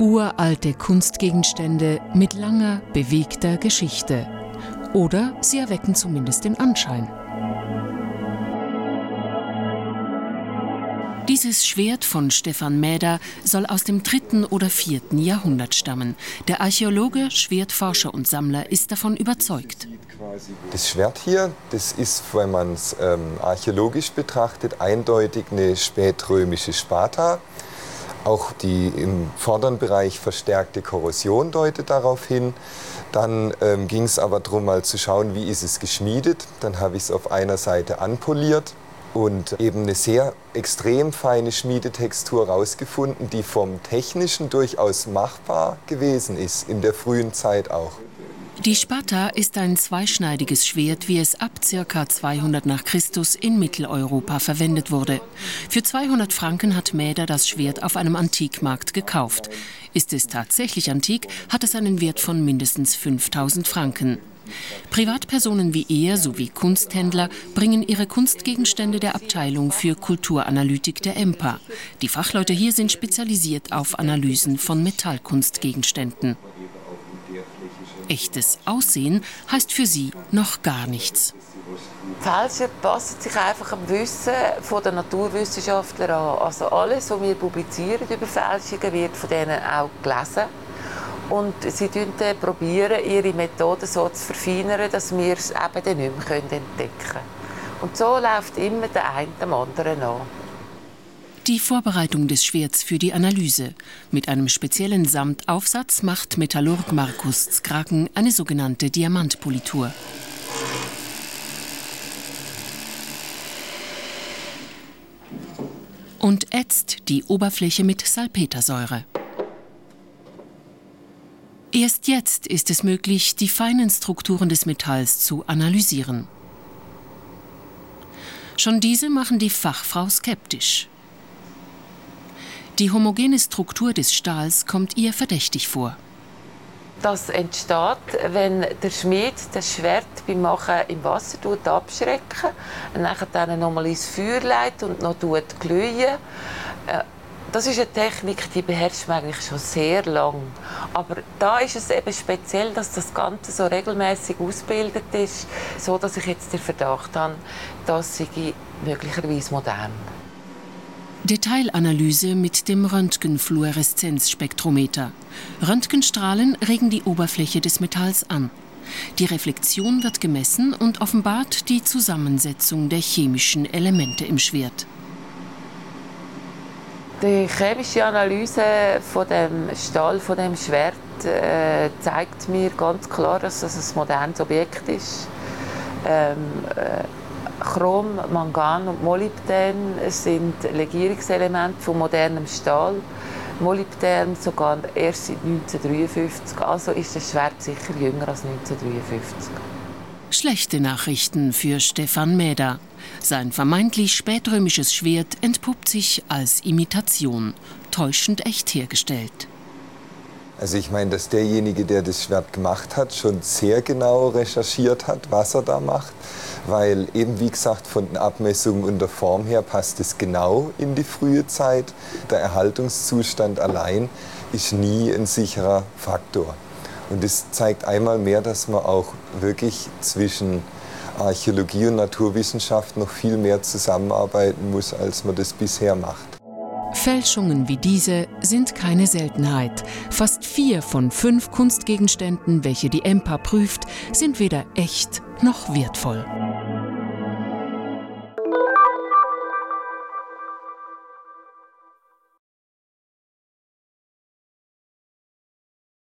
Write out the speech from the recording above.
Uralte Kunstgegenstände mit langer, bewegter Geschichte. Oder sie erwecken zumindest den Anschein. Dieses Schwert von Stefan Mäder soll aus dem dritten oder vierten Jahrhundert stammen. Der Archäologe, Schwertforscher und Sammler ist davon überzeugt. Das Schwert hier, das ist, wenn man es ähm, archäologisch betrachtet, eindeutig eine spätrömische Spata. Auch die im vorderen Bereich verstärkte Korrosion deutet darauf hin. Dann ähm, ging es aber darum, mal zu schauen, wie ist es geschmiedet. Dann habe ich es auf einer Seite anpoliert und eben eine sehr extrem feine Schmiedetextur rausgefunden, die vom Technischen durchaus machbar gewesen ist, in der frühen Zeit auch. Die Spata ist ein zweischneidiges Schwert, wie es ab ca. 200 nach Christus in Mitteleuropa verwendet wurde. Für 200 Franken hat Mäder das Schwert auf einem Antikmarkt gekauft. Ist es tatsächlich antik, hat es einen Wert von mindestens 5000 Franken. Privatpersonen wie er sowie Kunsthändler bringen ihre Kunstgegenstände der Abteilung für Kulturanalytik der EMPA. Die Fachleute hier sind spezialisiert auf Analysen von Metallkunstgegenständen. Echtes Aussehen heißt für sie noch gar nichts. Fälscher passen sich einfach am Wissen der Naturwissenschaftler an. Also alles, was wir publizieren über Fälschungen, wird von denen auch gelesen. Und sie probieren ihre Methoden so zu verfeinern, dass wir es eben dann nicht mehr entdecken können. Und so läuft immer der eine dem anderen an. Die Vorbereitung des Schwerts für die Analyse. Mit einem speziellen Samtaufsatz macht Metallurg Markus Skraken eine sogenannte Diamantpolitur. Und ätzt die Oberfläche mit Salpetersäure. Erst jetzt ist es möglich, die feinen Strukturen des Metalls zu analysieren. Schon diese machen die Fachfrau skeptisch. Die homogene Struktur des Stahls kommt ihr verdächtig vor. Das entsteht, wenn der Schmied das Schwert beim Machen im Wasser abschrecken und dann nochmal ins Feuer legt und noch glühen. Äh, das ist eine Technik, die beherrscht man eigentlich schon sehr lang. Aber da ist es eben speziell, dass das Ganze so regelmäßig ausgebildet ist, so dass ich jetzt den Verdacht habe, dass sie möglicherweise modern. Detailanalyse mit dem Röntgenfluoreszenzspektrometer. Röntgenstrahlen regen die Oberfläche des Metalls an. Die Reflexion wird gemessen und offenbart die Zusammensetzung der chemischen Elemente im Schwert. Die chemische Analyse von dem Stahl, von dem Schwert, äh, zeigt mir ganz klar, dass es ein modernes Objekt ist. Ähm, äh, Chrom, Mangan und Molybdän sind Legierungselemente von modernem Stahl. Molybdän sogar erst seit 1953, also ist das Schwert sicher jünger als 1953. Schlechte Nachrichten für Stefan Mäder. Sein vermeintlich spätrömisches Schwert entpuppt sich als Imitation, täuschend echt hergestellt. Also ich meine, dass derjenige, der das Schwert gemacht hat, schon sehr genau recherchiert hat, was er da macht, weil eben wie gesagt von den Abmessungen und der Form her passt es genau in die frühe Zeit. Der Erhaltungszustand allein ist nie ein sicherer Faktor. Und es zeigt einmal mehr, dass man auch wirklich zwischen Archäologie und Naturwissenschaft noch viel mehr zusammenarbeiten muss, als man das bisher macht. Fälschungen wie diese sind keine Seltenheit. Fast vier von fünf Kunstgegenständen, welche die EMPA prüft, sind weder echt noch wertvoll.